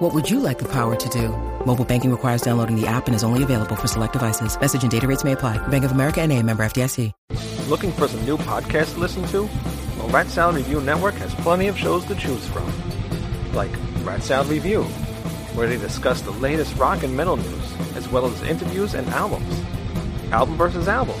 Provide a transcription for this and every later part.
What would you like the power to do? Mobile banking requires downloading the app and is only available for select devices. Message and data rates may apply. Bank of America and a member FDIC. Looking for some new podcasts to listen to? Well, Rat Salad Review Network has plenty of shows to choose from. Like Rat Salad Review, where they discuss the latest rock and metal news, as well as interviews and albums. Album versus Album,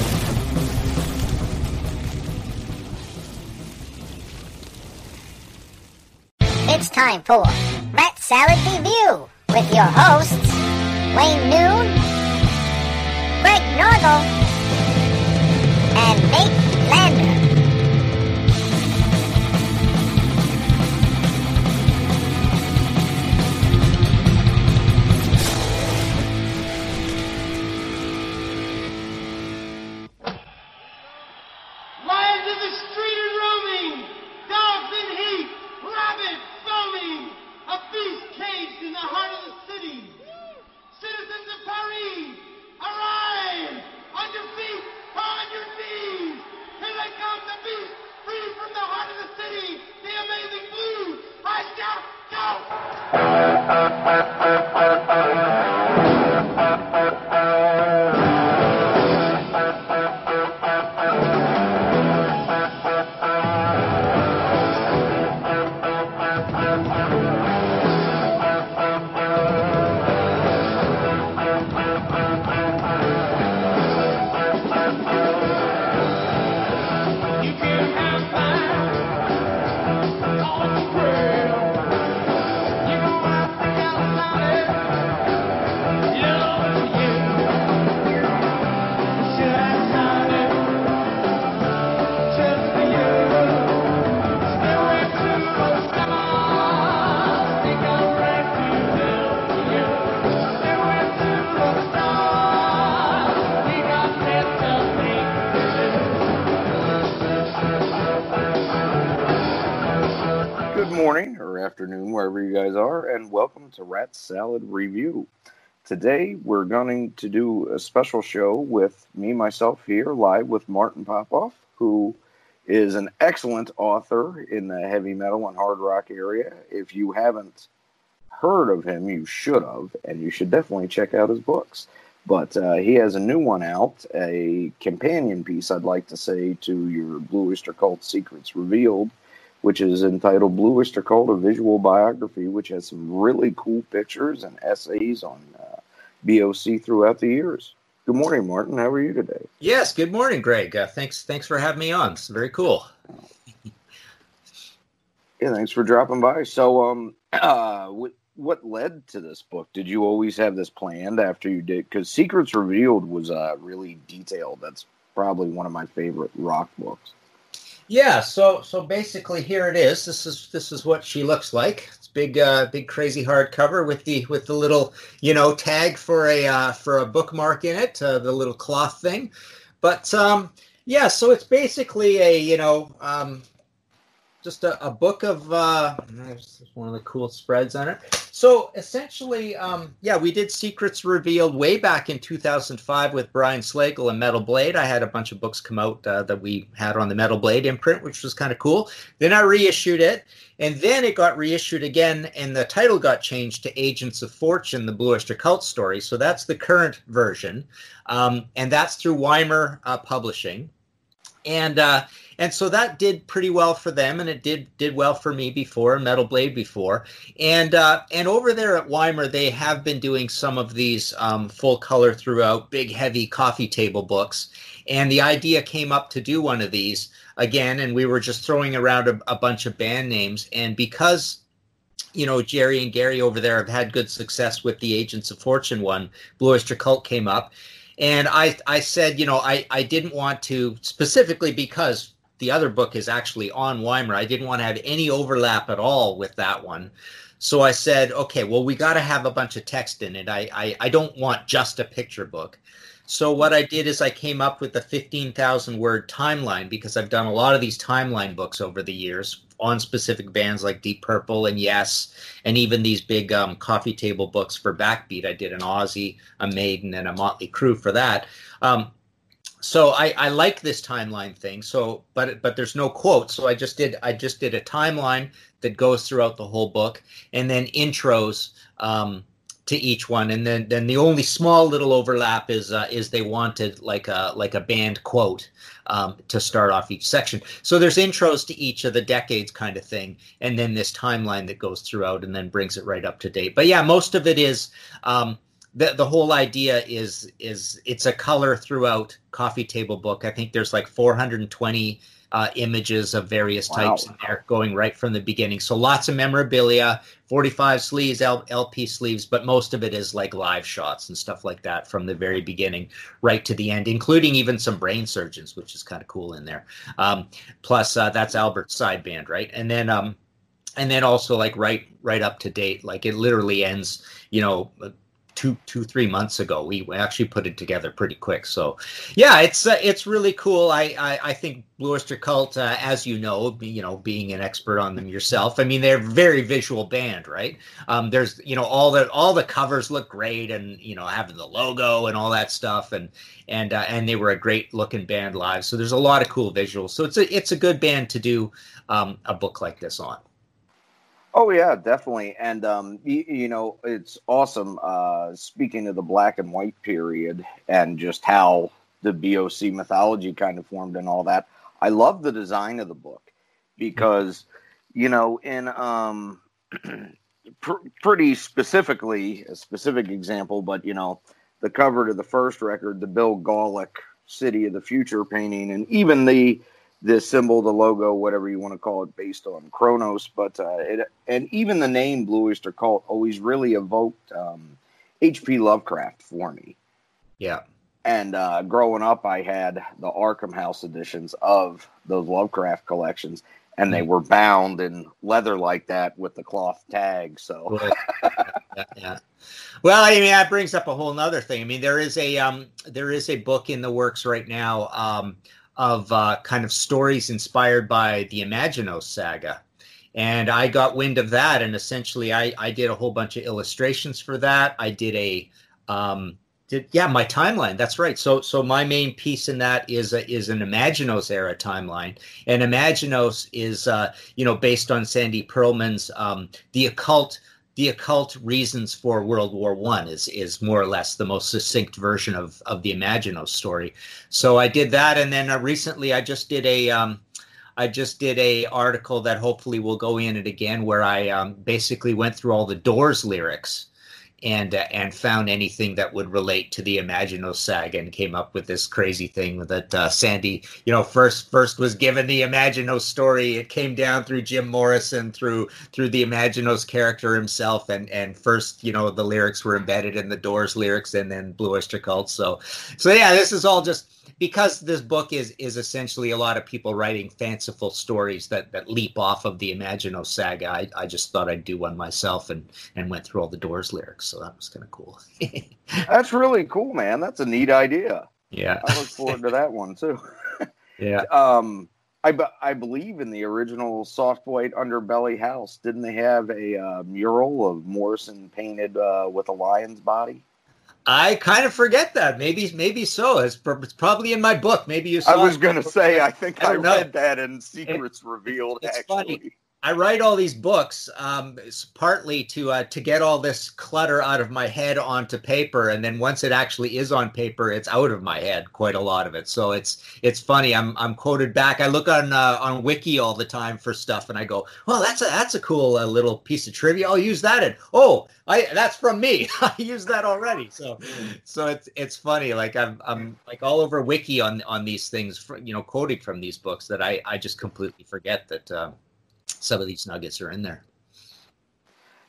Time for Rat Salad Review with your hosts, Wayne Noon, Greg Norgal, and Nate Lander. Afternoon, wherever you guys are, and welcome to Rat Salad Review. Today, we're going to do a special show with me, myself, here live with Martin Popoff, who is an excellent author in the heavy metal and hard rock area. If you haven't heard of him, you should have, and you should definitely check out his books. But uh, he has a new one out, a companion piece, I'd like to say, to your Blue Oyster Cult Secrets Revealed which is entitled Blue Oyster Cult, a visual biography, which has some really cool pictures and essays on uh, BOC throughout the years. Good morning, Martin. How are you today? Yes, good morning, Greg. Uh, thanks, thanks for having me on. It's very cool. Yeah, thanks for dropping by. So, um, uh, what what led to this book? Did you always have this planned after you did? Because Secrets Revealed was uh, really detailed. That's probably one of my favorite rock books. Yeah, so so basically here it is. This is this is what she looks like. It's big, uh, big crazy hardcover with the with the little you know tag for a uh, for a bookmark in it, uh, the little cloth thing. But um, yeah, so it's basically a you know um, just a, a book of uh, one of the cool spreads on it. So essentially, um, yeah, we did Secrets Revealed way back in 2005 with Brian Slagel and Metal Blade. I had a bunch of books come out uh, that we had on the Metal Blade imprint, which was kind of cool. Then I reissued it, and then it got reissued again, and the title got changed to Agents of Fortune: The Blue Oyster Cult Story. So that's the current version, um, and that's through Wymer uh, Publishing and uh, and so that did pretty well for them, and it did did well for me before Metal Blade before, and uh, and over there at Wymer they have been doing some of these um, full color throughout, big heavy coffee table books, and the idea came up to do one of these again, and we were just throwing around a, a bunch of band names, and because you know, Jerry and Gary over there have had good success with the Agents of Fortune one. Blue Oyster Cult came up. And I, I said, you know, I, I didn't want to specifically because the other book is actually on Wymer. I didn't want to have any overlap at all with that one. So I said, okay, well, we got to have a bunch of text in it. I, I, I don't want just a picture book. So what I did is I came up with a 15,000 word timeline because I've done a lot of these timeline books over the years on specific bands like Deep Purple and Yes, and even these big um, coffee table books for Backbeat. I did an Ozzy, a Maiden, and a Motley Crue for that. Um, so I, I like this timeline thing. So, but but there's no quote. So I just did I just did a timeline that goes throughout the whole book, and then intros. Um, to each one, and then then the only small little overlap is uh, is they wanted like a like a band quote um, to start off each section. So there's intros to each of the decades kind of thing, and then this timeline that goes throughout and then brings it right up to date. But yeah, most of it is. Um, the, the whole idea is is it's a color throughout coffee table book. I think there's like 420 uh, images of various wow. types in there going right from the beginning. So lots of memorabilia, 45 sleeves, L- LP sleeves, but most of it is like live shots and stuff like that from the very beginning right to the end, including even some brain surgeons, which is kind of cool in there. Um, plus, uh, that's Albert's side band, right? And then, um, and then also like right right up to date like it literally ends you know two two three months ago we actually put it together pretty quick. So yeah it's uh, it's really cool. I, I i think blue oyster cult uh, as you know you know being an expert on them yourself i mean they're very visual band right? Um there's you know all the all the covers look great and you know having the logo and all that stuff and and uh, and they were a great looking band live. So there's a lot of cool visuals. So it's a it's a good band to do um, a book like this on Oh yeah, definitely, and um, you, you, know it's awesome. Uh, speaking of the black and white period and just how the BOC mythology kind of formed and all that, I love the design of the book because you know in um, pr- pretty specifically a specific example, but you know the cover to the first record, the Bill Gawlik City of the Future painting, and even the the symbol, the logo, whatever you want to call it, based on Kronos. But uh, it, and even the name Blue Oyster Cult always really evoked um, H.P. Lovecraft for me. Yeah. And uh, growing up, I had the Arkham House editions of those Lovecraft collections, and they hmm. were bound in leather like that with the cloth tag. So, yeah, yeah, Well, I mean, that brings up a whole other thing. I mean, there is a um, there is a book in the works right now. Um, of uh, kind of stories inspired by the Imaginos saga. And I got wind of that, and essentially, I, I did a whole bunch of illustrations for that. I did a um, did, yeah, my timeline. That's right. So so my main piece in that is a, is an Imaginos era timeline, and Imaginos is uh, you know based on Sandy Pearlman's um, the occult the occult reasons for World War One is is more or less the most succinct version of of the Imaginos story. So I did that, and then uh, recently I just did a um, I just did a article that hopefully will go in it again, where I um, basically went through all the Doors lyrics and uh, and found anything that would relate to the Imaginos saga and came up with this crazy thing that uh, Sandy, you know, first first was given the Imaginos story. It came down through Jim Morrison, through through the Imaginos character himself, and and first, you know, the lyrics were embedded in the Doors lyrics, and then Blue Oyster Cult. So, so yeah, this is all just because this book is is essentially a lot of people writing fanciful stories that that leap off of the Imaginos saga. I, I just thought I'd do one myself and and went through all the Doors lyrics, so that was kind of cool. That's really cool, man. That's a neat idea. Yeah, I look forward to that one too. yeah. Um, I, I believe in the original Soft White Underbelly house, didn't they have a uh, mural of Morrison painted uh, with a lion's body? I kind of forget that. Maybe, maybe so. It's, it's probably in my book. Maybe you. Saw I was going to say. I think I, I read that in Secrets it, Revealed. It's actually. funny. I write all these books um, partly to uh, to get all this clutter out of my head onto paper, and then once it actually is on paper, it's out of my head quite a lot of it. So it's it's funny. I'm I'm quoted back. I look on uh, on Wiki all the time for stuff, and I go, "Well, that's a that's a cool uh, little piece of trivia. I'll use that." And oh, I that's from me. I used that already. So so it's it's funny. Like I'm I'm like all over Wiki on on these things, for, you know, quoting from these books that I I just completely forget that. Uh, some of these nuggets are in there.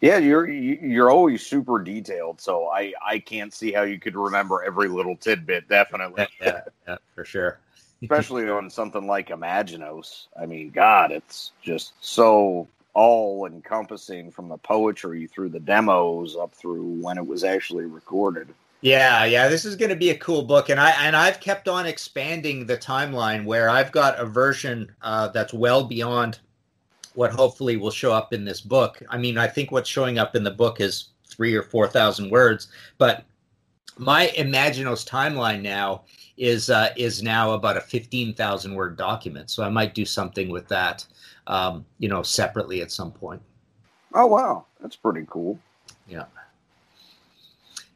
Yeah, you're you're always super detailed, so I I can't see how you could remember every little tidbit. Definitely, yeah, yeah, for sure. Especially on something like Imaginos. I mean, God, it's just so all encompassing from the poetry through the demos up through when it was actually recorded. Yeah, yeah, this is going to be a cool book, and I and I've kept on expanding the timeline where I've got a version uh, that's well beyond what hopefully will show up in this book. I mean, I think what's showing up in the book is three or four thousand words, but my Imaginos timeline now is uh, is now about a fifteen thousand word document. So I might do something with that, um, you know, separately at some point. Oh wow, that's pretty cool. Yeah.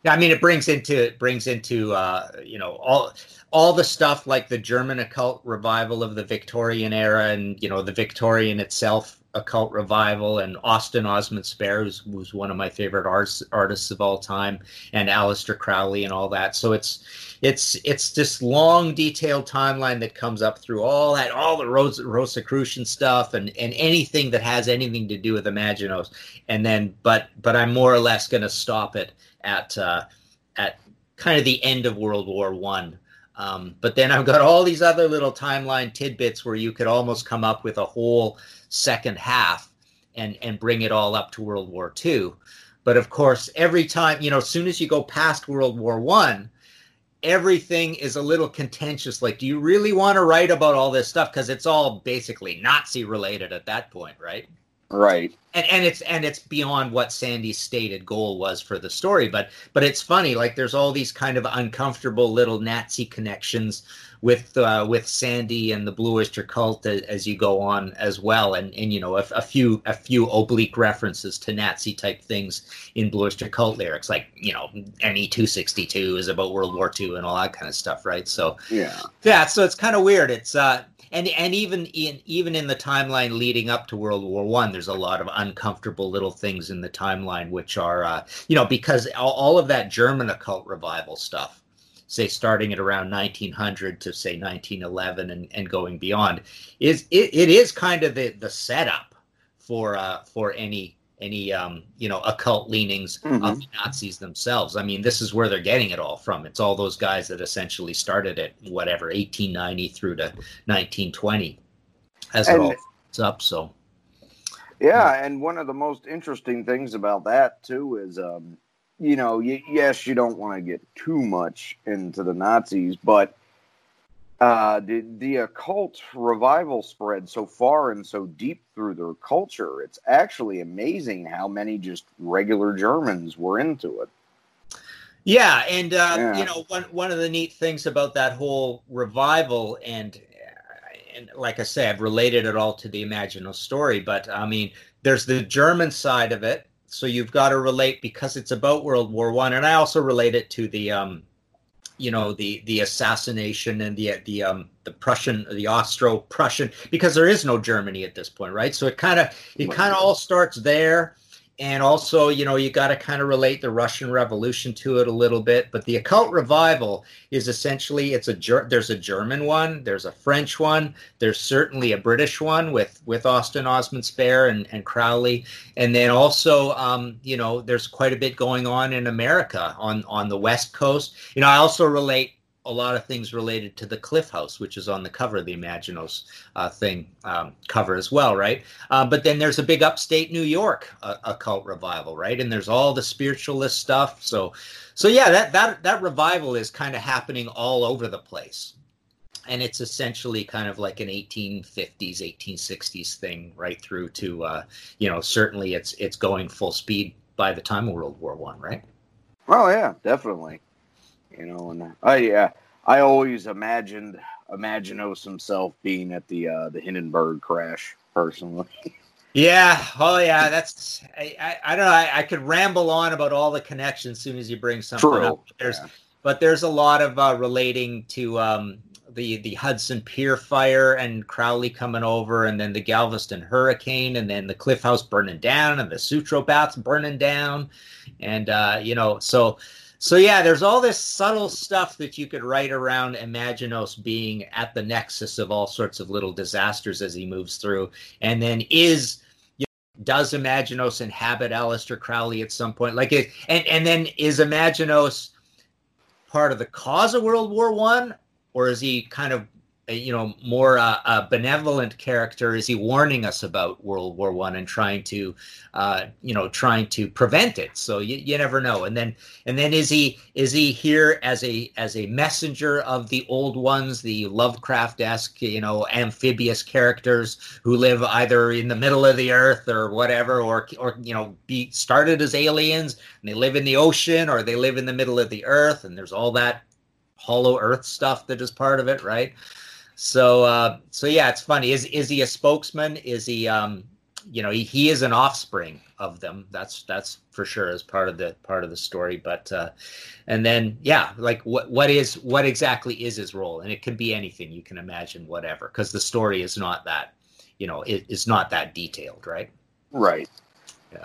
I mean, it brings into it brings into uh, you know all all the stuff like the German occult revival of the Victorian era, and you know the Victorian itself occult revival, and Austin Osman Spare, who's, who's one of my favorite artists artists of all time, and Aleister Crowley and all that. So it's it's it's this long, detailed timeline that comes up through all that, all the Rosicrucian stuff, and and anything that has anything to do with Imaginos. And then, but but I'm more or less going to stop it at uh, at kind of the end of World War One. Um, but then I've got all these other little timeline tidbits where you could almost come up with a whole second half and and bring it all up to World War II. But of course, every time you know, as soon as you go past World War One, everything is a little contentious. Like, do you really want to write about all this stuff? Because it's all basically Nazi related at that point, right? Right. And and it's and it's beyond what Sandy's stated goal was for the story, but but it's funny like there's all these kind of uncomfortable little Nazi connections with uh, with Sandy and the Blue Oyster Cult as, as you go on as well, and and you know a, a, few a few oblique references to Nazi type things in Blue Oyster Cult lyrics, like you know ME two sixty two is about World War Two and all that kind of stuff, right? So yeah, yeah, so it's kind of weird. It's uh and and even in even in the timeline leading up to World War One, there's a lot of uncomfortable little things in the timeline, which are uh, you know because all, all of that German occult revival stuff, say starting at around 1900 to say 1911 and, and going beyond, is it, it is kind of the the setup for uh, for any any um, you know occult leanings mm-hmm. of the Nazis themselves. I mean, this is where they're getting it all from. It's all those guys that essentially started it, whatever, 1890 through to 1920, as and, it all up. So, yeah, and one of the most interesting things about that too is, um, you know, y- yes, you don't want to get too much into the Nazis, but uh, the, the occult revival spread so far and so deep through their culture. It's actually amazing how many just regular Germans were into it. Yeah, and uh, yeah. you know one one of the neat things about that whole revival, and and like I say, I've related it all to the Imaginos story, but I mean, there's the German side of it, so you've got to relate because it's about World War One, and I also relate it to the um, you know the the assassination and the the um the Prussian the Austro-Prussian because there is no Germany at this point, right? So it kind of it kind of all starts there and also you know you got to kind of relate the russian revolution to it a little bit but the occult revival is essentially it's a there's a german one there's a french one there's certainly a british one with with austin osman spare and, and crowley. And then also um, you know there's quite a bit going on in america on on the west coast. You know i also relate a lot of things related to the Cliff House, which is on the cover of the Imaginos uh, thing um, cover as well, right? Uh, but then there's a big upstate New York uh, occult revival, right? And there's all the spiritualist stuff. So, so yeah, that that that revival is kind of happening all over the place, and it's essentially kind of like an 1850s, 1860s thing, right through to uh, you know certainly it's it's going full speed by the time of World War One, right? Oh yeah, definitely you know. And I yeah, I always imagined Imaginos himself being at the uh, the Hindenburg crash personally. Yeah. Oh, yeah. That's I. I, I don't know. I, I, could ramble on about all the connections as soon as you bring something True. up. There's, Yeah. but there's a lot of uh, relating to um, the the Hudson Pier fire and Crowley coming over, and then the Galveston hurricane, and then the Cliff House burning down, and the Sutro Baths burning down, and uh, you know, so so yeah, there's all this subtle stuff that you could write around Imaginos being at the nexus of all sorts of little disasters as he moves through, and then is you know, does Imaginos inhabit Aleister Crowley at some point? Like it, and and then is Imaginos part of the cause of World War One, or is he kind of you know more uh, a benevolent character? Is he warning us about World War One and trying to uh, you know trying to prevent it? So you, you never know. And then and then is he is he here as a as a messenger of the old ones, the Lovecraft esque you know amphibious characters who live either in the middle of the earth or whatever, or or you know be started as aliens and they live in the ocean or they live in the middle of the earth and there's all that hollow earth stuff that is part of it right so uh so yeah it's funny is is he a spokesman is he um you know he, he is an offspring of them that's that's for sure as part of the part of the story but uh and then yeah like what what is what exactly is his role and it can be anything you can imagine whatever because the story is not that you know it is not that detailed right Right. Yeah.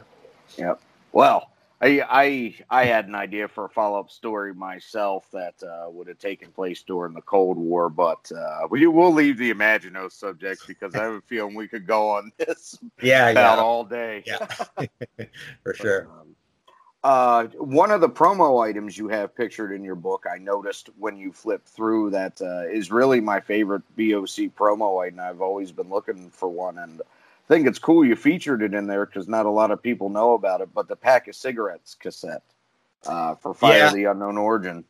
Yep. Well, I I I had an idea for a follow up story myself that uh, would have taken place during the Cold War, but uh, we will leave the Imaginos subject because I have a feeling we could go on this yeah about yeah all day. yeah for sure Um, uh, one of the promo items you have pictured in your book, I noticed when you flip through that uh, is really my favorite BOC promo item. I've always been looking for one, and I think it's cool you featured it in there because not a lot of people know about it. But the pack of cigarettes cassette uh, for Fire Yeah. of the Unknown Origin.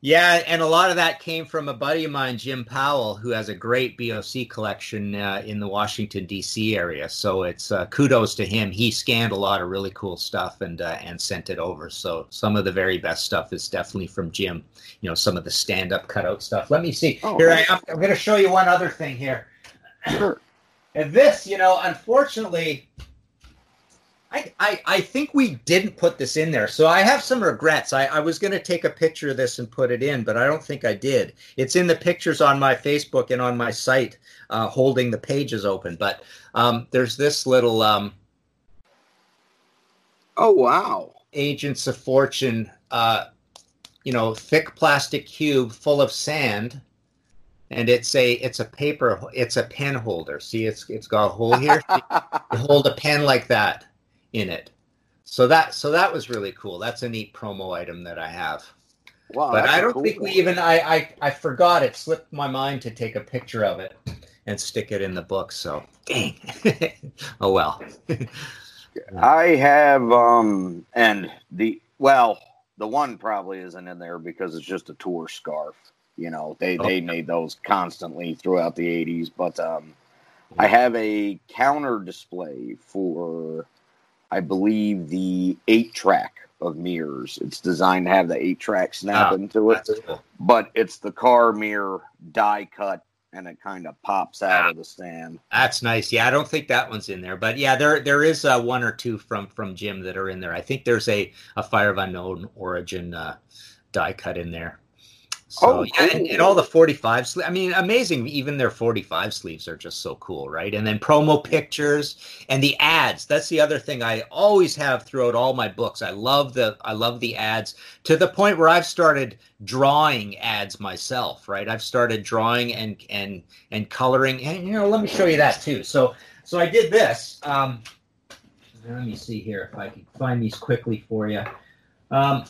Yeah, and a lot of that came from a buddy of mine, Jim Powell, who has a great BOC collection uh, in the Washington D.C. area. So it's uh, kudos to him. He scanned a lot of really cool stuff and uh, and sent it over. So some of the very best stuff is definitely from Jim. You know, some of the stand-up cutout stuff. Let me see. Oh, here I am. I'm going to show you one other thing here. Sure. And this, you know, unfortunately, I, I, I think we didn't put this in there. So I have some regrets. I, I was going to take a picture of this and put it in, but I don't think I did. It's in the pictures on my Facebook and on my site, uh, holding the pages open. But um, there's this little um, Oh wow! Agents of Fortune, uh, you know, thick plastic cube full of sand. And it's a it's a paper it's a pen holder. See, it's it's got a hole here. you hold a pen like that in it. So that so that was really cool. That's a neat promo item that I have. Wow, but I don't cool think we even I, I I forgot it slipped my mind to take a picture of it and stick it in the book. So dang. oh well. I have um and the well the one probably isn't in there because it's just a tour scarf. You know, they they Okay. made those constantly throughout the 80s, but um I have a counter display for I believe the 8 track of mirrors. It's designed to have the 8 track snap Ah, into it, cool. but it's the car mirror die cut and it kind of pops out of the stand. That's nice. Yeah, I don't think that one's in there, but yeah, there there is uh, one or two from from Jim that are in there. I think there's a a Fire of Unknown Origin uh, die cut in there. So Oh, yeah, and, and all the 45 sleeves. I mean, amazing. Even their 45 sleeves are just so cool, right? And then promo pictures and the ads. That's the other thing I always have throughout all my books. I love the I love the ads to the point where I've started drawing ads myself, right? I've started drawing and and and coloring. And you know, let me show you that too. So so I did this. Um, let me see here if I can find these quickly for you. Um,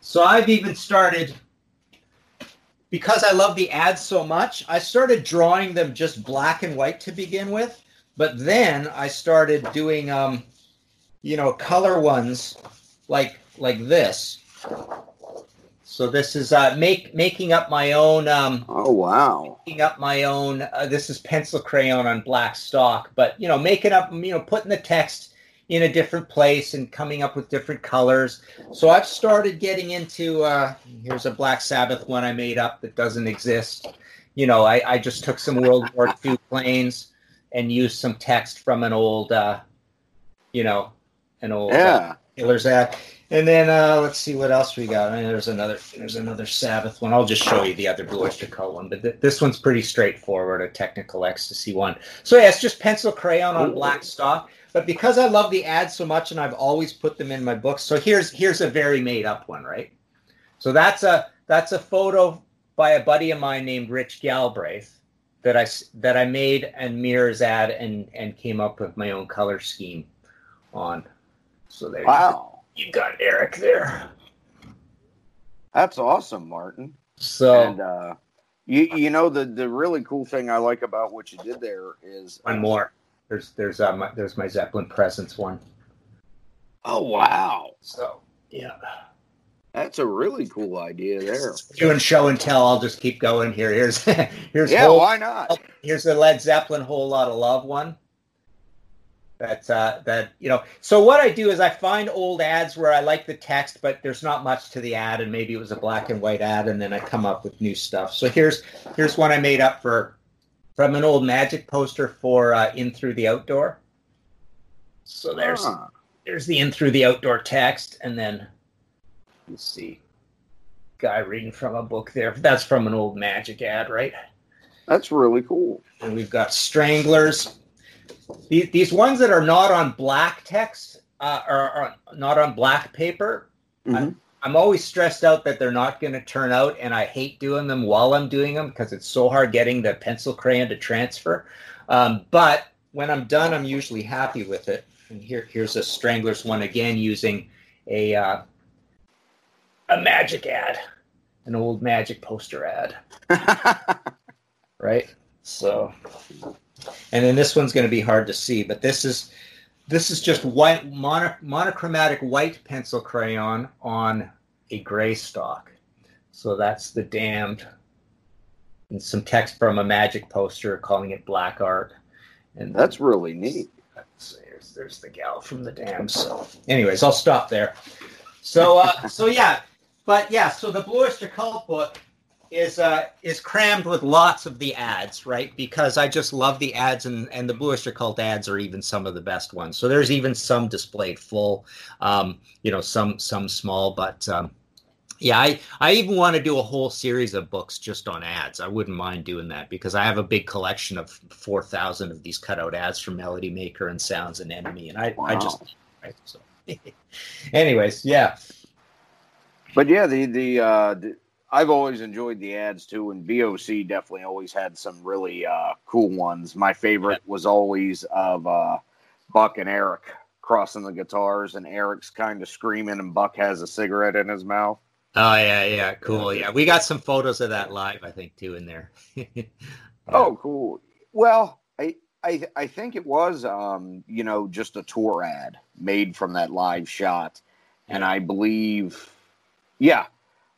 so I've even started because I love the ads so much. I started drawing them just black and white to begin with, but then I started doing um, you know, color ones like like this. So this is uh, make making up my own um, Oh wow. making up my own. Uh, this is pencil crayon on black stock, but you know, making up, you know, putting the text in a different place and coming up with different colors. So I've started getting into. Uh, here's a Black Sabbath one I made up that doesn't exist. You know, I, I just took some World War II planes and used some text from an old, uh, you know, an old Yeah. Killers ad. And then uh, let's see what else we got. I mean, there's another there's another Sabbath one. I'll just show you the other Blue Oyster Cult one, but th- this one's pretty straightforward, a technical ecstasy one. So yeah, it's just pencil crayon on black stock. But because I love the ads so much, and I've always put them in my books, so here's here's a very made up one, right? So that's a that's a photo by a buddy of mine named Rich Galbraith that I that I made and mirrors ad and and came up with my own color scheme on. So there you go. Wow. you got Eric there. That's awesome, Martin. So And uh, you you know the the really cool thing I like about what you did there is one more. There's there's uh, my, there's my Zeppelin presence one. Oh wow, So yeah, that's a really cool idea there. doing show and tell. I'll just keep going here. Here's here's Yeah, whole- why not? here's the Led Zeppelin whole lot of love one. That's uh, that you know. So what I do is I find old ads where I like the text, but there's not much to the ad, and maybe it was a black and white ad, and then I come up with new stuff. So here's here's one I made up for from an old Magic poster for uh, In Through the Outdoor. So there's Ah, there's the In Through the Outdoor text, and then let's see, guy reading from a book there. That's from an old Magic ad, right? that's really cool. and we've got stranglers. These, these ones that are not on black text uh, are, are not on black paper. Mhm. I'm always stressed out that they're not going to turn out, and I hate doing them while I'm doing them because it's so hard getting the pencil crayon to transfer. Um, but when I'm done, I'm usually happy with it. And here, here's a stranglers one again using a uh, a magic ad, an old magic poster ad right? So, and then this one's going to be hard to see, but this is this is just white mono, monochromatic white pencil crayon on a gray stock. So that's the damned, and some text from a magic poster calling it black art, and that's really neat. there's, there's the gal from the dam. So, anyways, I'll stop there. So, uh, so yeah, but yeah, so the Blue Oyster Cult book is uh, is crammed with lots of the ads, right? Because I just love the ads, and and the Blue Oyster Cult ads are even some of the best ones. So there's even some displayed full, um, you know, some some small, but. Um, yeah, I, I even want to do a whole series of books just on ads. I wouldn't mind doing that because I have a big collection of 4,000 of these cutout ads from Melody Maker and Sounds and NME. And I, I just, right, so. anyways, yeah. But yeah, the the, uh, the I've always enjoyed the ads too, and BOC definitely always had some really uh, cool ones. My favorite was always of uh, Buck and Eric crossing the guitars, and Eric's kind of screaming, and Buck has a cigarette in his mouth. Oh, yeah, yeah, cool. Yeah, we got some photos of that live, I think, too, in there. Oh, cool. Well, I I I think it was um, you know, just a tour ad made from that live shot. And I believe yeah.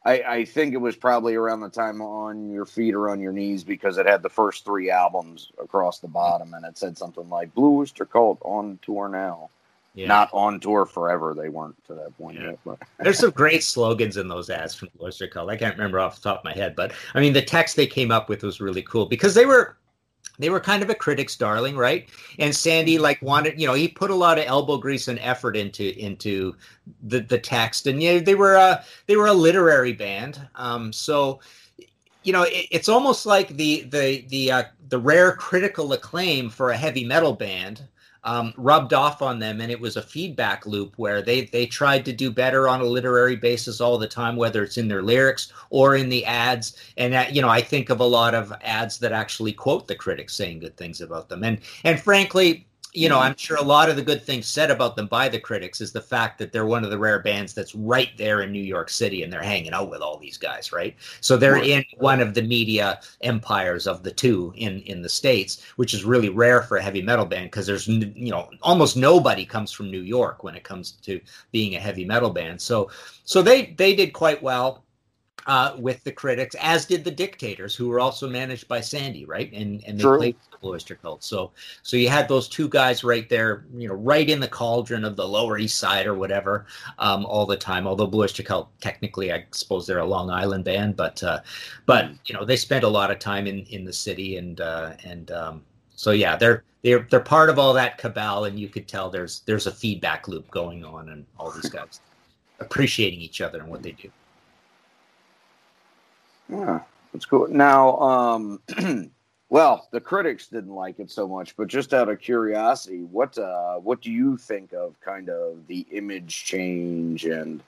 I, I think it was probably around the time on your feet or on your knees because it had the first three albums across the bottom and it said something like Blue Oyster Cult on tour now. yeah. Not on tour forever. They weren't to that point Yeah. yet. But There's some great slogans in those ads from Blue Oyster Cult. I can't remember off the top of my head, but I mean, the text they came up with was really cool because they were they were kind of a critic's darling, right? And Sandy like wanted, you know, he put a lot of elbow grease and effort into into the the text, and yeah, they were uh they were a literary band. Um, so you know, it, it's almost like the the the uh, the rare critical acclaim for a heavy metal band um, rubbed off on them, and it was a feedback loop where they they tried to do better on a literary basis all the time, whether it's in their lyrics or in the ads. And that, you know, I think of a lot of ads that actually quote the critics saying good things about them, and and frankly. You know, mm-hmm. I'm sure a lot of the good things said about them by the critics is the fact that they're one of the rare bands that's right there in New York City and they're hanging out with all these guys, right? So they're in one of the media empires of the two in in the states, which is really rare for a heavy metal band because there's you know almost nobody comes from New York when it comes to being a heavy metal band. So so they they did quite well uh, with the critics, as did the Dictators, who were also managed by Sandy, right? And and they True. played the Blue Oyster Cult. So so you had those two guys right there, you know, right in the cauldron of the Lower East Side or whatever, um, all the time. Although Blue Oyster Cult, technically, I suppose they're a Long Island band, but uh, but you know they spent a lot of time in in the city and uh, and um, so yeah, they're they're they're part of all that cabal, and you could tell there's there's a feedback loop going on, and all these guys appreciating each other and what they do. Yeah, that's cool. Now, um, well, the critics didn't like it so much, but just out of curiosity, what uh, what do you think of kind of the image change and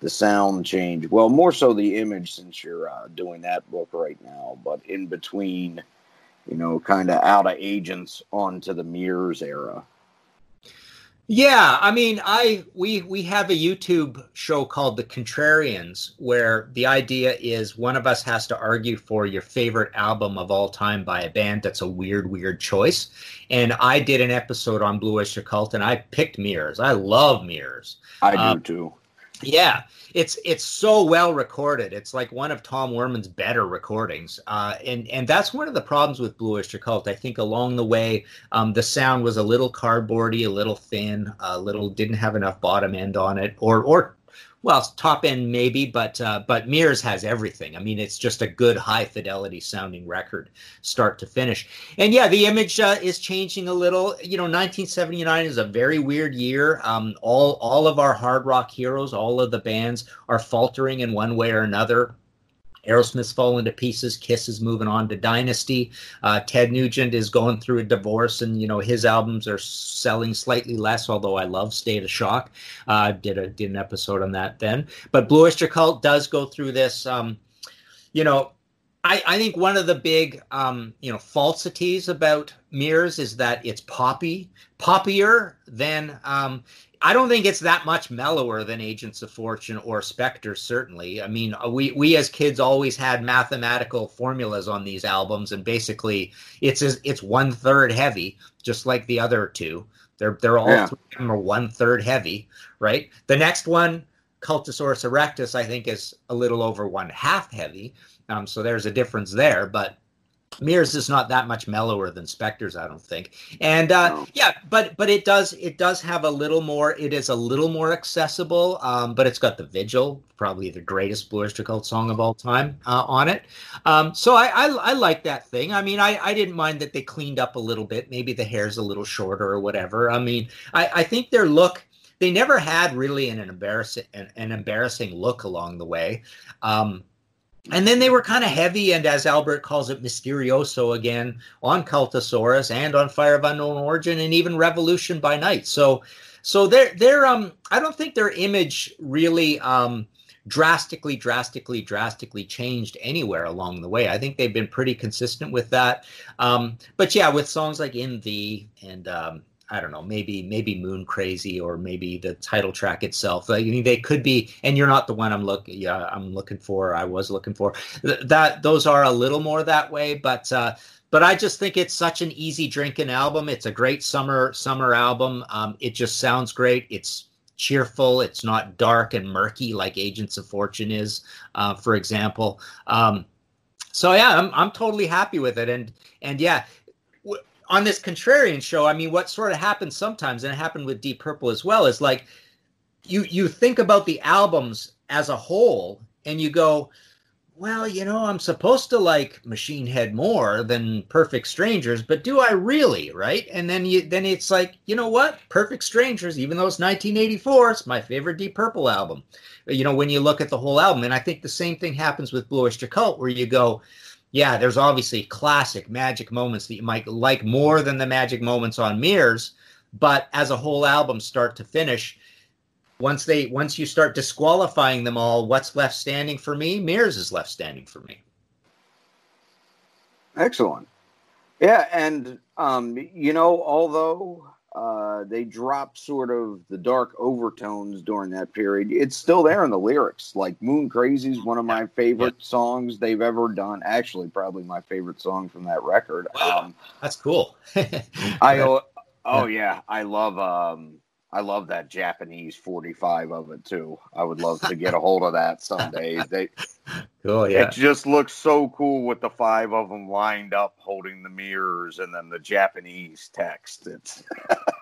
the sound change? Well, more so the image since you're uh, doing that book right now, but in between, you know, kind of out of agents onto the Mirrors era. Yeah, I mean, I we we have a YouTube show called The Contrarians where the idea is one of us has to argue for your favorite album of all time by a band that's a weird weird choice. And I did an episode on Blue Oyster Cult and I picked Mirrors. I love Mirrors. I do um, too. Yeah, it's it's so well recorded. It's like one of Tom Werman's better recordings, uh, and and that's one of the problems with Blue Oyster Cult. I think along the way, um, the sound was a little cardboardy, a little thin, a little didn't have enough bottom end on it, or or well, top end maybe, but uh, but Mirrors has everything. I mean, it's just a good high fidelity sounding record, start to finish. And yeah, the image uh, is changing a little. You know, 1979 is a very weird year. Um, all all of our hard rock heroes, all of the bands are faltering in one way or another. Aerosmith's fallen to pieces. Kiss is moving on to Dynasty. Uh, Ted Nugent is going through a divorce, and you know his albums are selling slightly less. Although I love State of Shock, uh, did a did an episode on that then. But Blue Oyster Cult does go through this. Um, you know, I, I, think one of the big um, you know falsities about mirrors is that it's poppy, poppier than um, I don't think it's that much mellower than Agents of Fortune or Spectre. Certainly, I mean, uh, we we as kids always had mathematical formulas on these albums, and basically, it's it's one third heavy, just like the other two. They're they're all yeah. three of them are one third heavy, right? The next one, Cultosaurus erectus, I think is a little over one half heavy. Um, so there's a difference there, but Mirrors is not that much mellower than Spectres, I don't think. And uh, no. yeah, but but it does it does have a little more. It is a little more accessible. Um, but it's got the Vigil, probably the greatest Blue Oyster Cult song of all time, uh, on it. Um, so I, I, I like that thing. I mean, I I didn't mind that they cleaned up a little bit. Maybe the hair's a little shorter or whatever. I mean, I I think their look. They never had really an, an embarrassing an, an embarrassing look along the way. Um, and then they were kind of heavy and as albert calls it mysterioso again on cultosaurus and on fire of unknown origin and even revolution by night. So so they're they're um i don't think their image really um drastically drastically drastically changed anywhere along the way. I think they've been pretty consistent with that. Um but yeah with songs like in the and um I don't know, maybe maybe Moon Crazy or maybe the title track itself. I mean, they could be, and you're not the one I'm looking. Yeah, I'm looking for. I was looking for Th- that. Those are a little more that way, but uh, but I just think it's such an easy drinking album. It's a great summer summer album. Um, it just sounds great. It's cheerful. It's not dark and murky like Agents of Fortune is, uh, for example. Um, so yeah, I'm I'm totally happy with it, and and yeah, on this contrarian show, I mean, what sort of happens sometimes, and it happened with Deep Purple as well, is like you you think about the albums as a whole, and you go, well, you know, I'm supposed to like Machine Head more than Perfect Strangers, but do I really, right? And then you then it's like, you know what? Perfect Strangers, even though it's 1984, it's my favorite Deep Purple album. You know, when you look at the whole album, and I think the same thing happens with Blue Oyster Cult, where you go, yeah, there's obviously classic magic moments that you might like more than the magic moments on Mirrors, but as a whole album, start to finish, once they once you start disqualifying them all, what's left standing for me? Mirrors is left standing for me. Excellent. Yeah, and um, you know, although uh, they drop sort of the dark overtones during that period. It's still there in the lyrics. Like Moon Crazy is one of my favorite yeah. songs they've ever done. Actually, probably my favorite song from that record. Wow, um, that's cool. I oh yeah, I love um, I love that Japanese 45 of it too. I would love to get a hold of that someday. They, cool, yeah. It just looks so cool with the five of them lined up holding the mirrors and then the Japanese text. It's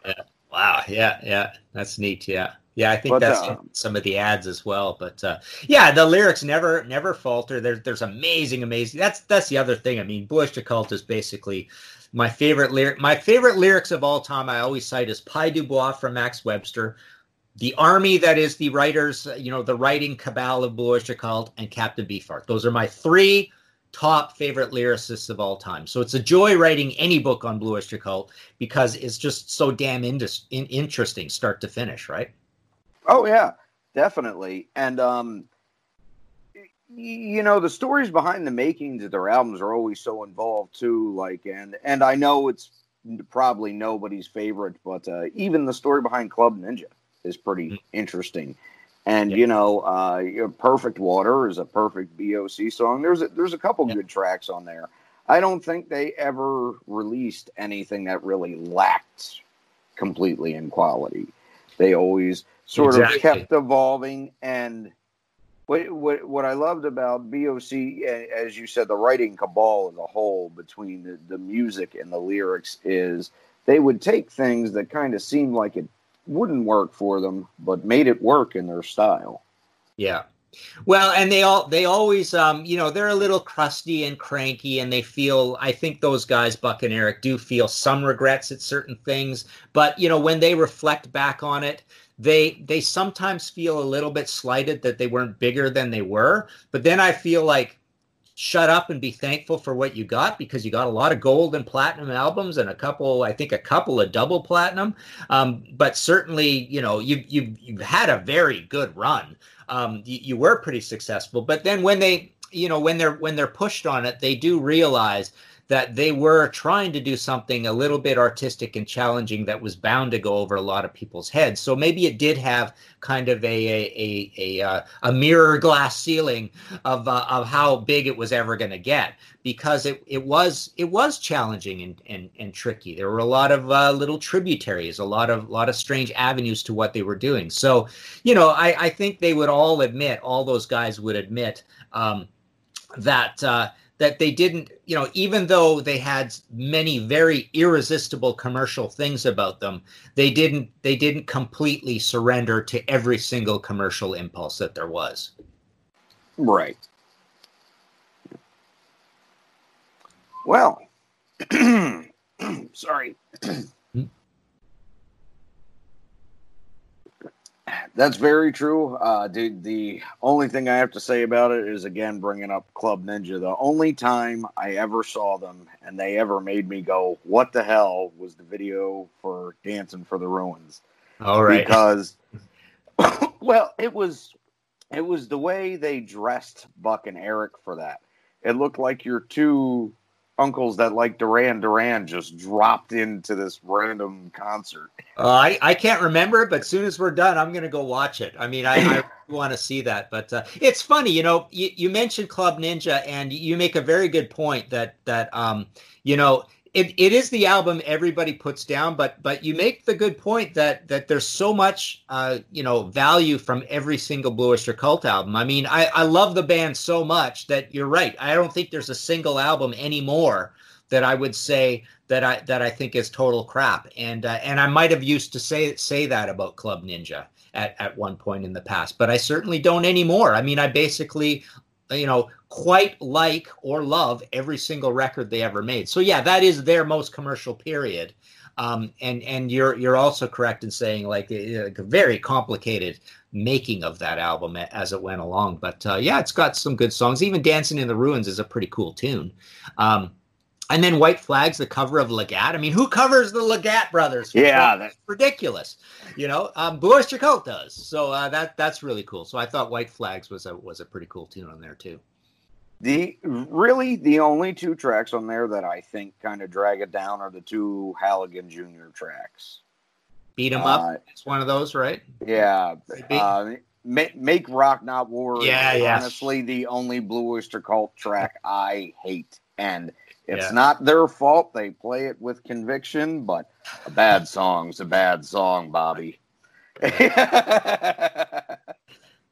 yeah. Wow. yeah, yeah, that's neat. Yeah, yeah, I think But, that's uh, some of the ads as well. But uh, yeah, the lyrics never never falter. There's there's amazing, amazing. That's that's the other thing. I mean, Blue Oyster Cult is basically my favorite lyric. My favorite lyrics of all time. I always cite is Pye Dubois from Max Webster. The army that is the writers, you know, the writing cabal of Blue Oyster Cult and Captain Beefheart. Those are my three top favorite lyricists of all time. So it's a joy writing any book on Blue Oyster Cult because it's just so damn in- interesting, start to finish, right? Oh yeah, definitely. And um, you know, the stories behind the makings of their albums are always so involved too. Like, and and I know it's probably nobody's favorite, but uh, even the story behind Club Ninja is pretty Mhm. interesting. And Yeah. you know, uh, "Perfect Water" is a perfect BOC song. There's a, there's a couple Yeah. good tracks on there. I don't think they ever released anything that really lacked completely in quality. They always sort Exactly. of kept evolving and what, what what I loved about BOC, as you said, the writing cabal as a whole between the, the music and the lyrics is they would take things that kind of seemed like it wouldn't work for them, but made it work in their style. Yeah. Well, and they all they always um, you know, they're a little crusty and cranky and they feel I think those guys Buck and Eric do feel some regrets at certain things, but you know, when they reflect back on it, they they sometimes feel a little bit slighted that they weren't bigger than they were, but then I feel like shut up and be thankful for what you got because you got a lot of gold and platinum albums and a couple i think a couple of double platinum. Um, but certainly you know you've, you've you've had a very good run. Um, you, you were pretty successful. But then when they you know when they're when they're pushed on it they do realize that they were trying to do something a little bit artistic and challenging that was bound to go over a lot of people's heads so maybe it did have kind of a a a a, uh, a mirror glass ceiling of uh, of how big it was ever going to get because it, it was it was challenging and, and and tricky. There were a lot of uh, little tributaries, a lot of lot of strange avenues to what they were doing. So, you know, I, I think they would all admit, all those guys would admit um, that uh, that they didn't, you know, even though they had many very irresistible commercial things about them, they didn't they didn't completely surrender to every single commercial impulse that there was. Right. Well, sorry. That's very true. Uh, dude, the only thing I have to say about it is again bringing up Club Ninja. The only time I ever saw them and they ever made me go, "What the hell?" was the video for Dancing for the Ruins All right. because well it was it was the way they dressed buck and eric for that it looked like your two uncles that like duran duran just dropped into this random concert Uh, I I can't remember, it, but as soon as we're done, I'm gonna go watch it. I mean, I, I want to see that. But uh, it's funny, you know. You, you mentioned Club Ninja, and you make a very good point that that um, you know, it, it is the album everybody puts down, but but you make the good point that that there's so much uh, you know value from every single Blue Oyster Cult album. I mean, I I love the band so much that you're right. I don't think there's a single album anymore that I would say that I that I think is total crap. And uh, and I might have used to say say that about Club Ninja at at one point in the past, but I certainly don't anymore. I mean, I basically you know quite like or love every single record they ever made. So yeah, that is their most commercial period. Um, and and you're you're also correct in saying like, uh, like a very complicated making of that album as it went along. But uh, yeah, it's got some good songs. Even "Dancing in the Ruins" is a pretty cool tune. Um, and then White Flag's the cover of Leggat. I mean, who covers the Leggat brothers? Yeah, that's ridiculous. You know, um, Blue Oyster Cult does. So uh, that that's really cool. So I thought White Flags was a was a pretty cool tune on there too. the really the only two tracks on there that i think kind of drag it down are the two halligan jr tracks Beat 'em Uh, up. It's one of those, right? yeah uh, make, make rock not war Yeah, yeah. honestly the only blue oyster cult track i hate and it's Yeah. not their fault they play it with conviction but a bad song's a bad song bobby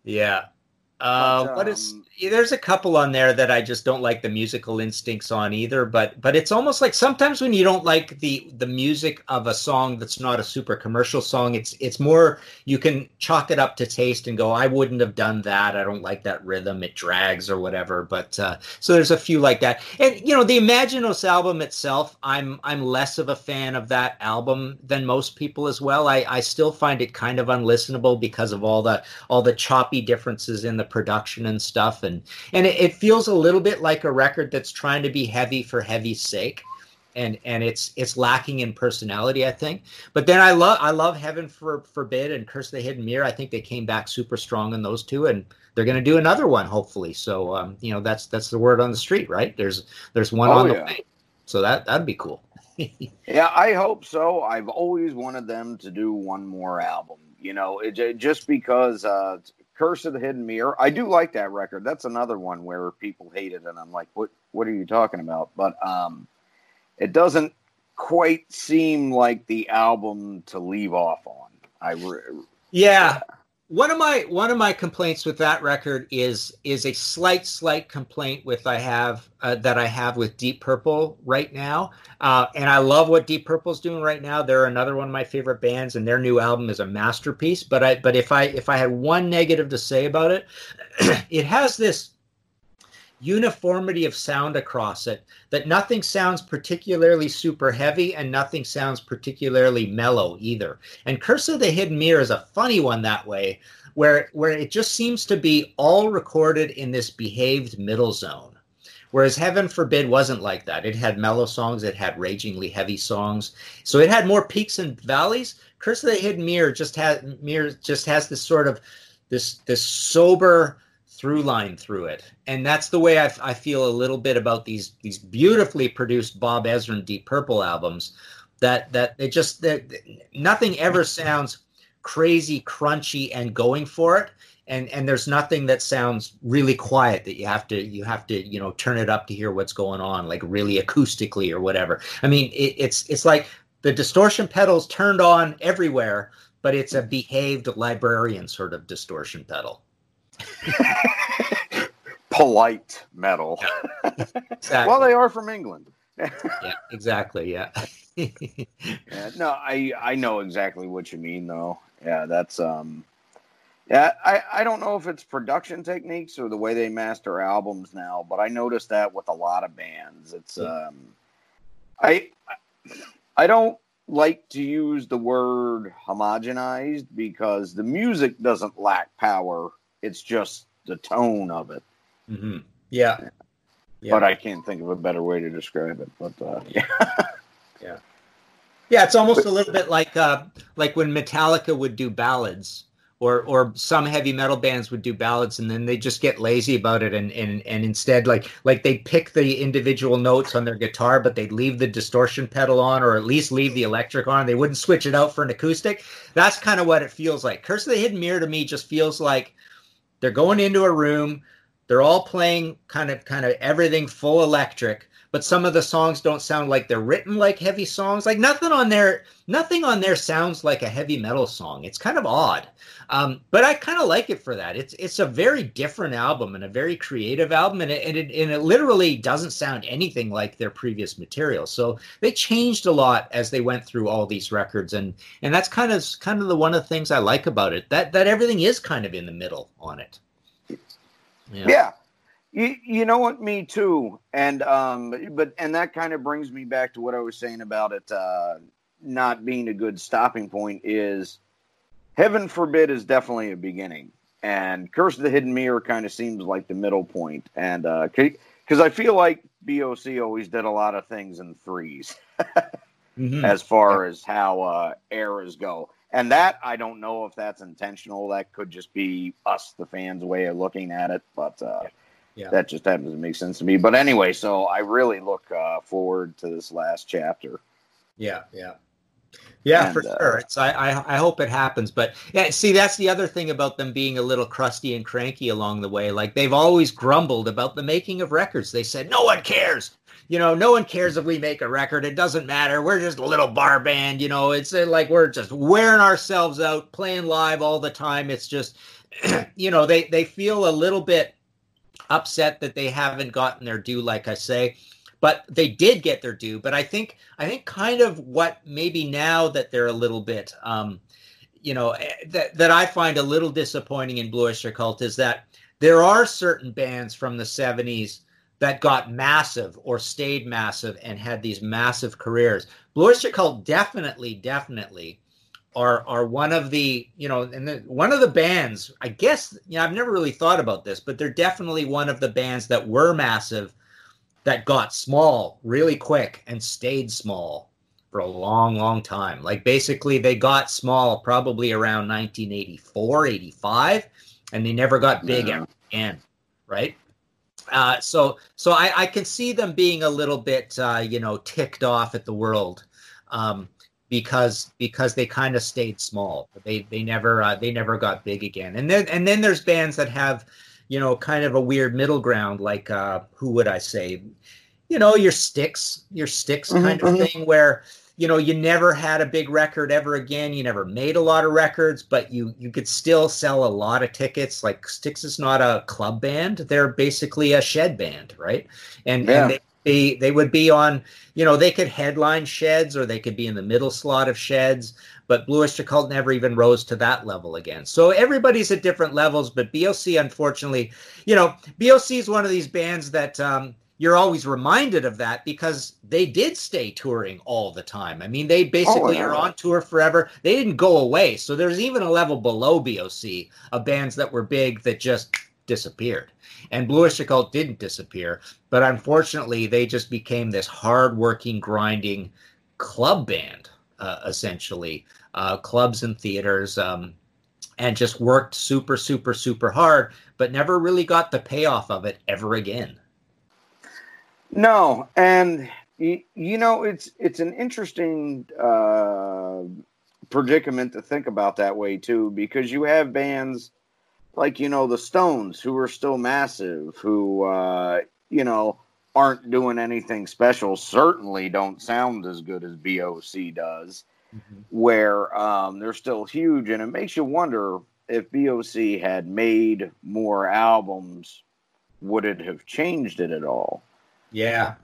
Yeah. Uh, But, what is um, there's a couple on there that I just don't like the musical instincts on either. But but it's almost like sometimes when you don't like the the music of a song that's not a super commercial song, it's it's more you can chalk it up to taste and go, I wouldn't have done that. I don't like that rhythm. It drags or whatever. But uh, so there's a few like that. And you know the Imaginos album itself, I'm I'm less of a fan of that album than most people as well. I I still find it kind of unlistenable because of all the all the choppy differences in the production and stuff. And and it, it feels a little bit like a record that's trying to be heavy for heavy's sake. And and it's it's lacking in personality i think. But then i love i love heaven for forbid and curse the hidden mirror. I think they came back super strong in those two and they're going to do another one hopefully. So um you know that's that's the word on the street right? There's there's one Oh, on the way. So that that'd be cool. Yeah, I hope so. I've always wanted them to do one more album. You know, it, ju- just because uh, Curse of the Hidden Mirror, I do like that record. That's another one where people hate it, and I'm like, what? What are you talking about? But um, it doesn't quite seem like the album to leave off on. I re- Yeah. One of my one of my complaints with that record is is a slight slight complaint with I have uh, that I have with Deep Purple right now, uh, and I love what Deep Purple's doing right now. They're another one of my favorite bands, and their new album is a masterpiece. But I but if I if I had one negative to say about it, it has this uniformity of sound across it that nothing sounds particularly super heavy and nothing sounds particularly mellow either. And Curse of the Hidden Mirror is a funny one that way, where where it just seems to be all recorded in this behaved middle zone. Whereas Heaven Forbid wasn't like that. It had mellow songs, it had ragingly heavy songs. So it had more peaks and valleys. Curse of the Hidden Mirror just has mirror just has this sort of this this sober through line through it. And that's the way I, I feel a little bit about these these beautifully produced bob ezrin deep purple albums that that it just that nothing ever sounds crazy crunchy and going for it. And and there's nothing that sounds really quiet that you have to you have to you know turn it up to hear what's going on like really acoustically or whatever. I mean it, it's it's like the distortion pedals turned on everywhere but it's a behaved librarian sort of distortion pedal polite metal. exactly. Well, they are from England. yeah, exactly. Yeah. Yeah, no, I I know exactly what you mean though. Yeah, that's um yeah, I, I don't know if it's production techniques or the way they master albums now, but I noticed that with a lot of bands. It's um I I don't like to use the word homogenized because the music doesn't lack power. It's just the tone of it. hmm Yeah. Yeah. But I can't think of a better way to describe it. But uh, yeah. Yeah, it's almost a little bit like uh, like when Metallica would do ballads, or or some heavy metal bands would do ballads, and then they just get lazy about it, and and and instead like like they pick the individual notes on their guitar, but they'd leave the distortion pedal on, or at least leave the electric on. They wouldn't switch it out for an acoustic. That's kind of what it feels like. Curse of the Hidden Mirror to me just feels like they're going into a room, they're all playing kind of kind of everything full electric but some of the songs don't sound like they're written like heavy songs. Like nothing on there, nothing on there sounds like a heavy metal song. It's kind of odd, um, but I kind of like it for that. It's it's a very different album and a very creative album, and it, and it and it literally doesn't sound anything like their previous material. So they changed a lot as they went through all these records, and and that's kind of kind of the one of the things I like about it. That that everything is kind of in the middle on it. Yeah. You, you know what? Me too. And um but and that kind of brings me back to what i was saying about it uh not being a good stopping point is heaven forbid is definitely a beginning. And curse of the hidden mirror kind of seems like the middle point. And uh because i feel like boc always did a lot of things in threes Mhm. as far as how uh eras go. And that i don't know if that's intentional. That could just be us the fans way of looking at it. But uh Yeah. That just happens to make sense to me. But anyway, so I really look uh, forward to this last chapter. Yeah, yeah. Yeah, And, for uh, sure. It's I, I I hope it happens, but yeah, see that's the other thing about them being a little crusty and cranky along the way. Like they've always grumbled about the making of records. They said no one cares. You know, no one cares if we make a record. It doesn't matter. We're just a little bar band. You know, it's uh, like we're just wearing ourselves out, playing live all the time. It's just, you know, they they feel a little bit upset that they haven't gotten their due, like I say but they did get their due. But I think I think kind of what maybe now that they're a little bit, um, you know, eh, that that I find a little disappointing in Blue Oyster Cult is that there are certain bands from the '70s that got massive or stayed massive and had these massive careers. Blue Oyster Cult definitely, definitely are are one of the you know and the, one of the bands i guess you know i've never really thought about this but they're definitely one of the bands that were massive that got small really quick and stayed small for a long, long time. Like basically, they got small probably around 1984, 85, and they never got big Yeah. again, right? Uh, so, so I, I can see them being a little bit, uh, you know, ticked off at the world, um, because because they kind of stayed small. They they never uh, they never got big again. And then and then there's bands that have you know, kind of a weird middle ground, like uh, who would I say? You know, your Styx, your Styx kind Mhm, of mhm. thing, where you know you never had a big record ever again. You never made a lot of records, but you you could still sell a lot of tickets. Like Styx is not a club band; they're basically a shed band, right? And Yeah. and they be they would be on you know they could headline sheds or they could be in the middle slot of sheds but Blue Oyster Cult never even rose to that level again. So everybody's at different levels, but BOC, unfortunately, you know, BOC is one of these bands that um, you're always reminded of that because they did stay touring all the time. I mean, they basically yeah. are on tour forever. They didn't go away. So there's even a level below BOC of bands that were big that just disappeared. And Blue Oyster Cult didn't disappear, but unfortunately, they just became this hard-working, grinding club band, uh, essentially, uh, clubs and theaters, um, and just worked super, super, super hard, but never really got the payoff of it ever again. No, and you, you know it's it's an interesting uh, predicament to think about that way too, because you have bands like you know the Stones who are still massive, who uh, you know aren't doing anything special. Certainly don't sound as good as BOC does, where um, they're still huge, and it makes you wonder if BOC had made more albums, would it have changed it at all? Yeah.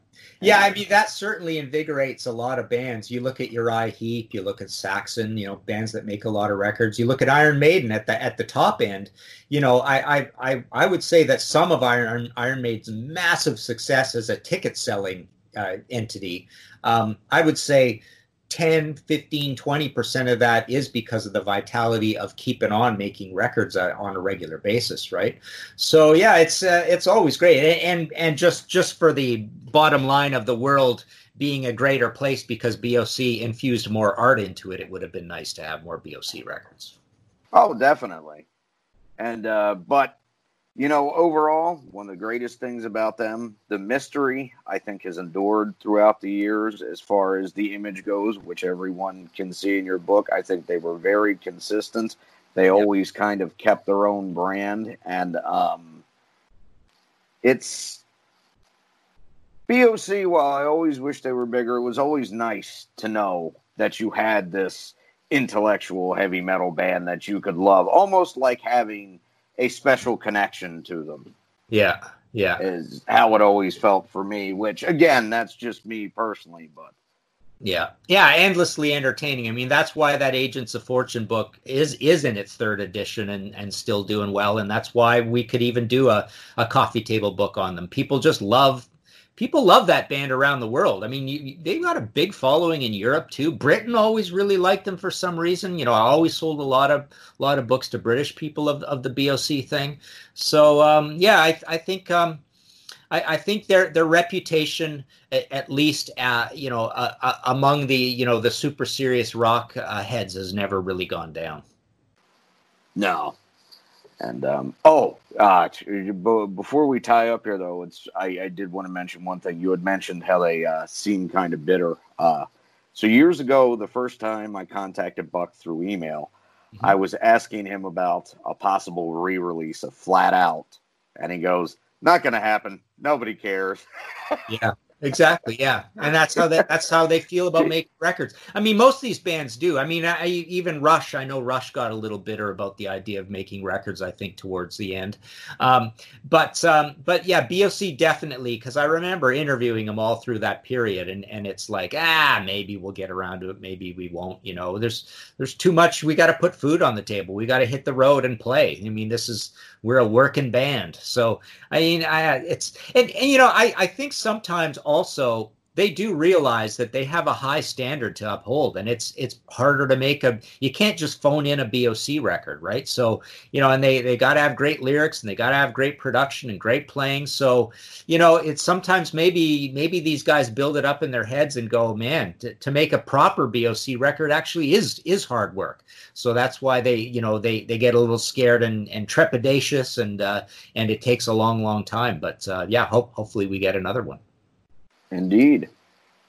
Yeah, I mean that certainly invigorates a lot of bands. You look at Uriah Heep, you look at Saxon, you know, bands that make a lot of records. You look at Iron Maiden at the at the top end. You know, I I I, I would say that some of Iron Iron Maiden's massive success as a ticket selling uh, entity, um, I would say 10, 15, 20% of that is because of the vitality of keeping on making records uh, on a regular basis, right? So yeah, it's uh, it's always great, and, and and just just for the bottom line of the world being a greater place because BOC infused more art into it, it would have been nice to have more BOC records. Oh, definitely. And uh, but you know, overall, one of the greatest things about them, the mystery, I think, has endured throughout the years as far as the image goes, which everyone can see in your book. I think they were very consistent. They always kind of kept their own brand, and um, it's BOC. While I always wish they were bigger, it was always nice to know that you had this intellectual heavy metal band that you could love, almost like having a special connection to them. Yeah, yeah, Is how it always felt for me. Which again, that's just me personally, but yeah, yeah. Endlessly entertaining. I mean, that's why that Agents of Fortune book is is in its third edition and and still doing well, and that's why we could even do a a coffee table book on them. People just love. People love that band around the world. I mean, you, they've got a big following in Europe too. Britain always really liked them for some reason. You know, I always sold a lot of a lot of books to British people of, of the BOC thing. So um, yeah, I, I think um, I, I think their their reputation, at, at least uh, you know, uh, uh, among the you know the super serious rock uh, heads, has never really gone down. no. And um, oh, uh, before we tie up here, though, it's I, I did want to mention one thing. You had mentioned how they uh, seem kind of bitter. Uh, So years ago, the first time I contacted Buck through email, mm-hmm. I was asking him about a possible re-release of Flat Out, and he goes, "Not going to happen. Nobody cares." yeah. Exactly. Yeah, and that's how they, that's how they feel about making records. I mean, most of these bands do. I mean, I, even Rush. I know Rush got a little bitter about the idea of making records. I think towards the end, um, but um, but yeah, BOC definitely because I remember interviewing them all through that period, and and it's like ah maybe we'll get around to it, maybe we won't. You know, there's there's too much. We got to put food on the table. We got to hit the road and play. I mean, this is we're a working band. So I mean, I it's and, and you know, I I think sometimes also they do realize that they have a high standard to uphold and it's it's harder to make a you can't just phone in a boc record right? So you know and they they got to have great lyrics and they got to have great production and great playing. So you know it's sometimes maybe maybe these guys build it up in their heads and go man to, to make a proper boc record actually is is hard work. So that's why they you know they they get a little scared and and trepidatious and uh and it takes a long long time. But uh yeah hope hopefully we get another one Indeed.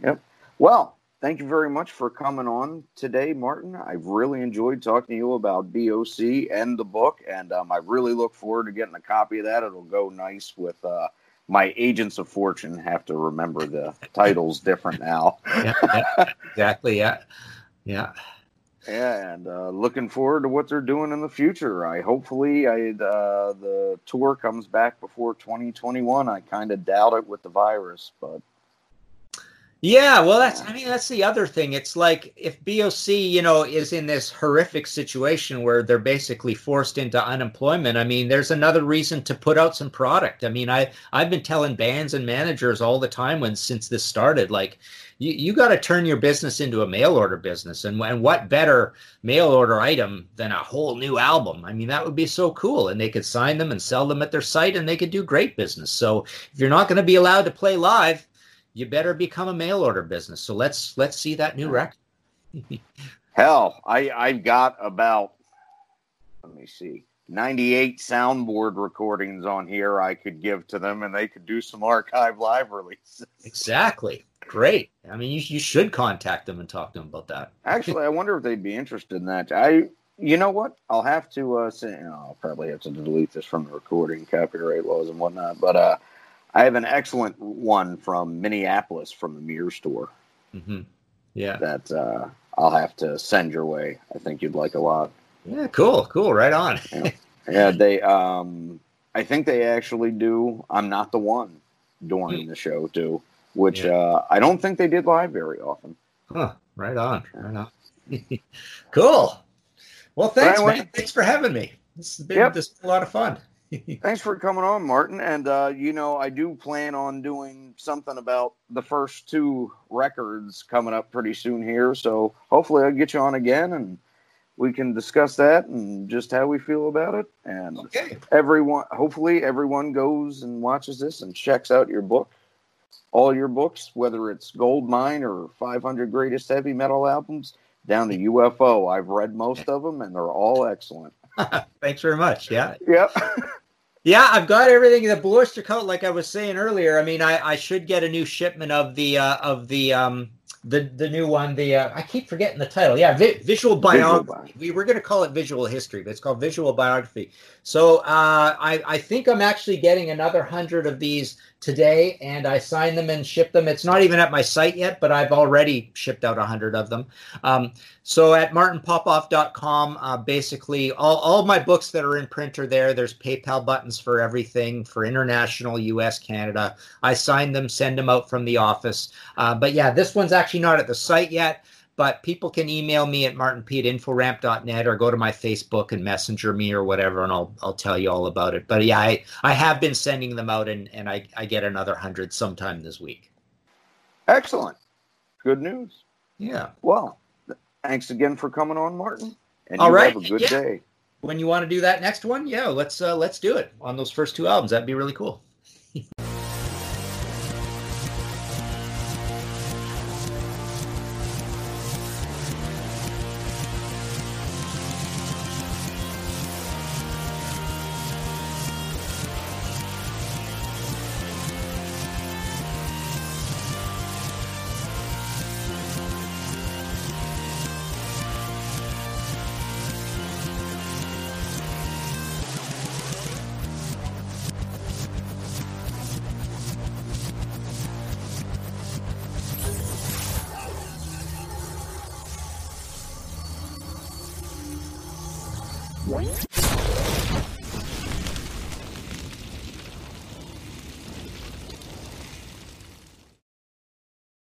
Yep. Well, thank you very much for coming on today, Martin. I've really enjoyed talking to you about BOC and the book, and um, I really look forward to getting a copy of that. It'll go nice with uh, my Agents of Fortune. Have to remember the titles different now. yeah, yeah, exactly. Yeah. Yeah. Yeah, and uh, looking forward to what they're doing in the future. I hopefully I uh, the tour comes back before 2021. I kind of doubt it with the virus, but yeah, well, that's, I mean, that's the other thing. It's like if BOC, you know, is in this horrific situation where they're basically forced into unemployment, I mean, there's another reason to put out some product. I mean, I, I've been telling bands and managers all the time when, since this started, like, you, you got to turn your business into a mail order business. And, and what better mail order item than a whole new album? I mean, that would be so cool. And they could sign them and sell them at their site and they could do great business. So if you're not going to be allowed to play live, you better become a mail order business. So let's let's see that new record. Hell, I I've got about let me see. 98 soundboard recordings on here I could give to them and they could do some archive live releases. Exactly. Great. I mean, you, you should contact them and talk to them about that. Actually, I wonder if they'd be interested in that. I, you know what? I'll have to uh, say, I'll probably have to delete this from the recording, copyright laws and whatnot. But uh, I have an excellent one from Minneapolis from the Mirror Store. Mm-hmm. Yeah, that uh, I'll have to send your way. I think you'd like a lot. Yeah, cool, cool, right on. yeah. yeah, they. Um, I think they actually do. I'm not the one during the show too, which yeah. uh, I don't think they did live very often. Huh. Right on. Right on. cool. Well, thanks, anyway, man. Thanks for having me. This has been, yep. this has been a lot of fun. Thanks for coming on, Martin. And uh, you know, I do plan on doing something about the first two records coming up pretty soon here. So hopefully, I'll get you on again and we can discuss that and just how we feel about it. And okay. everyone, hopefully, everyone goes and watches this and checks out your book, all your books, whether it's Gold Mine or 500 Greatest Heavy Metal Albums, down to UFO. I've read most of them, and they're all excellent. Thanks very much. Yeah. Yep. yeah, I've got everything. In the Blue Oyster Cult, like I was saying earlier. I mean, I, I should get a new shipment of the uh, of the um the the new one. The uh, I keep forgetting the title. Yeah, vi- visual biography. Visual we were going to call it visual history, but it's called visual biography. So uh, I I think I'm actually getting another hundred of these today and I sign them and ship them. It's not even at my site yet, but I've already shipped out 100 of them. Um, so at martinpopoff.com, uh, basically all, all my books that are in print are there. There's PayPal buttons for everything for international, US, Canada. I sign them, send them out from the office. Uh, but yeah, this one's actually not at the site yet but people can email me at martinp at inforamp.net or go to my Facebook and messenger me or whatever, and I'll I'll tell you all about it. But yeah, I, I have been sending them out, and, and I, I get another hundred sometime this week. Excellent. Good news. Yeah. Well, thanks again for coming on, Martin. And all right. have a good yeah. day. When you want to do that next one, yeah, let's uh, let's do it on those first two albums. That'd be really cool.